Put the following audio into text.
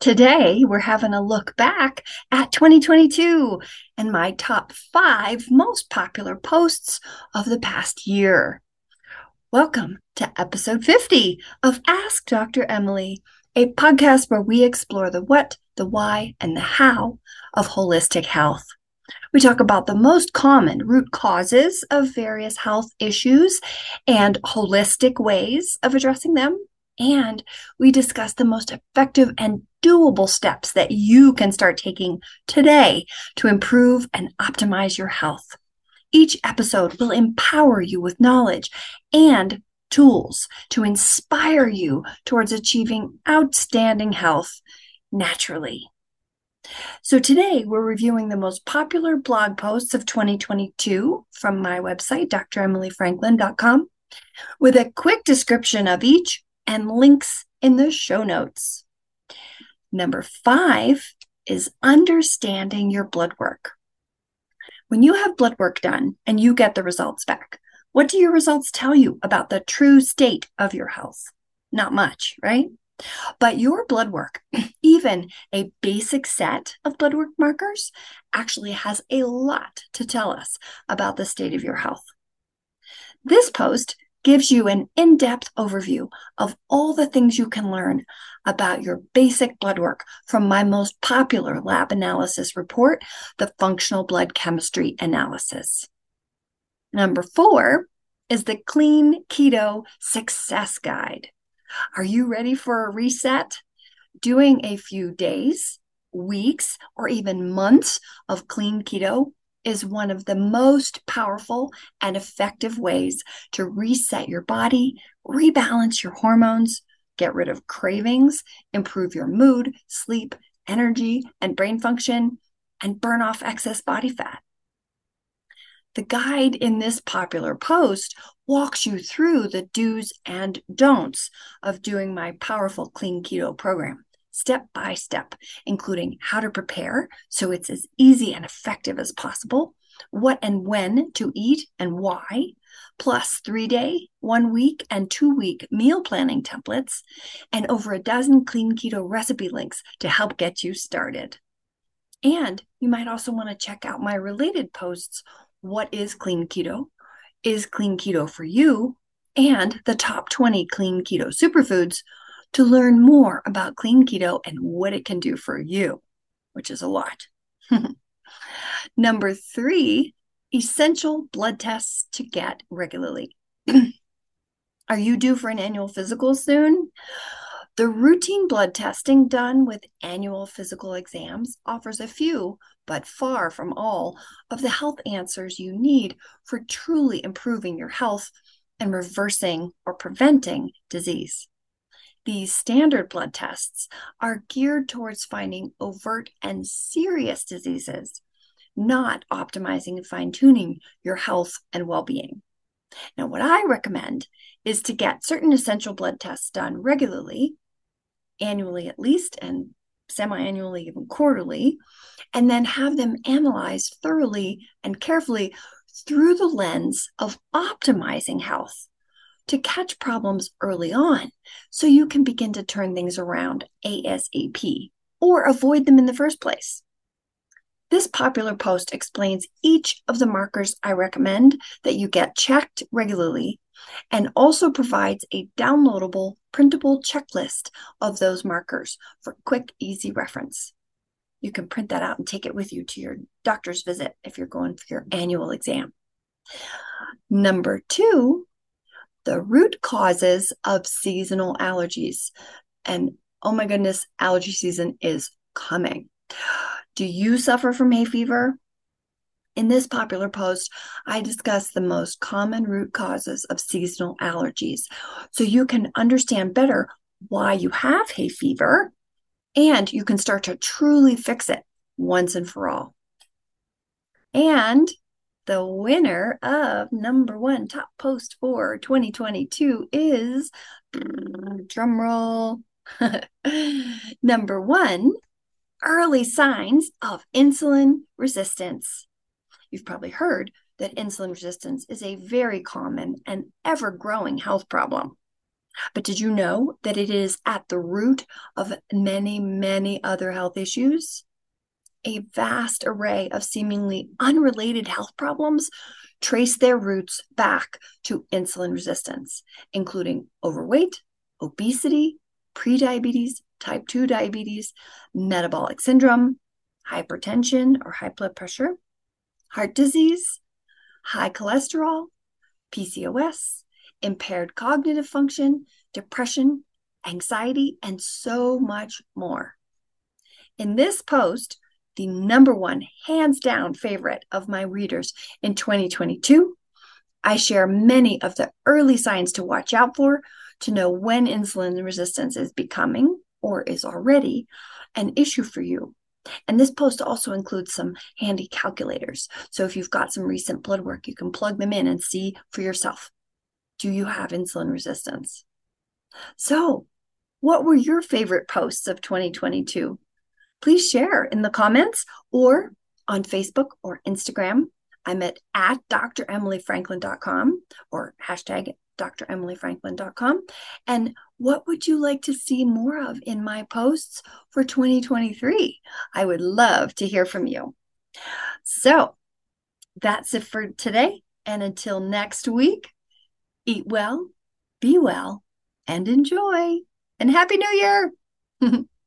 Today, we're having a look back at 2022 and my top five most popular posts of the past year. Welcome to episode 50 of Ask Dr. Emily, a podcast where we explore the what, the why, and the how of holistic health. We talk about the most common root causes of various health issues and holistic ways of addressing them and we discuss the most effective and doable steps that you can start taking today to improve and optimize your health. Each episode will empower you with knowledge and tools to inspire you towards achieving outstanding health naturally. So, today we're reviewing the most popular blog posts of 2022 from my website, dremilyfranklin.com, with a quick description of each and links in the show notes. Number five is understanding your blood work. When you have blood work done and you get the results back, what do your results tell you about the true state of your health? Not much, right? But your blood work, even a basic set of blood work markers, actually has a lot to tell us about the state of your health. This post gives you an in depth overview of all the things you can learn about your basic blood work from my most popular lab analysis report, the Functional Blood Chemistry Analysis. Number four is the Clean Keto Success Guide. Are you ready for a reset? Doing a few days, weeks, or even months of clean keto is one of the most powerful and effective ways to reset your body, rebalance your hormones, get rid of cravings, improve your mood, sleep, energy, and brain function, and burn off excess body fat. The guide in this popular post walks you through the do's and don'ts of doing my powerful clean keto program step by step, including how to prepare so it's as easy and effective as possible, what and when to eat and why, plus three day, one week, and two week meal planning templates, and over a dozen clean keto recipe links to help get you started. And you might also want to check out my related posts What is clean keto? Is clean keto for you? And the top 20 clean keto superfoods to learn more about clean keto and what it can do for you, which is a lot. Number three, essential blood tests to get regularly. Are you due for an annual physical soon? The routine blood testing done with annual physical exams offers a few, but far from all, of the health answers you need for truly improving your health and reversing or preventing disease. These standard blood tests are geared towards finding overt and serious diseases, not optimizing and fine tuning your health and well being. Now, what I recommend is to get certain essential blood tests done regularly, annually at least, and semi annually, even quarterly, and then have them analyzed thoroughly and carefully through the lens of optimizing health to catch problems early on so you can begin to turn things around ASAP or avoid them in the first place. This popular post explains each of the markers I recommend that you get checked regularly and also provides a downloadable printable checklist of those markers for quick, easy reference. You can print that out and take it with you to your doctor's visit if you're going for your annual exam. Number two the root causes of seasonal allergies. And oh my goodness, allergy season is coming. Do you suffer from hay fever? In this popular post, I discuss the most common root causes of seasonal allergies so you can understand better why you have hay fever and you can start to truly fix it once and for all. And the winner of number one top post for 2022 is drumroll number one early signs of insulin resistance you've probably heard that insulin resistance is a very common and ever growing health problem But did you know that it is at the root of many, many other health issues? A vast array of seemingly unrelated health problems trace their roots back to insulin resistance, including overweight, obesity, prediabetes, type 2 diabetes, metabolic syndrome, hypertension or high blood pressure, heart disease, high cholesterol, PCOS, impaired cognitive function, depression, anxiety, and so much more. In this post, the number one, hands down favorite of my readers in 2022, I share many of the early signs to watch out for to know when insulin resistance is becoming or is already an issue for you. And this post also includes some handy calculators. So if you've got some recent blood work, you can plug them in and see for yourself. Do you have insulin resistance? So, what were your favorite posts of 2022? Please share in the comments or on Facebook or Instagram. I'm at, at dremilyfranklin.com or hashtag dremilyfranklin.com. And what would you like to see more of in my posts for 2023? I would love to hear from you. So that's it for today. And until next week, eat well, be well, and enjoy. And Happy New Year!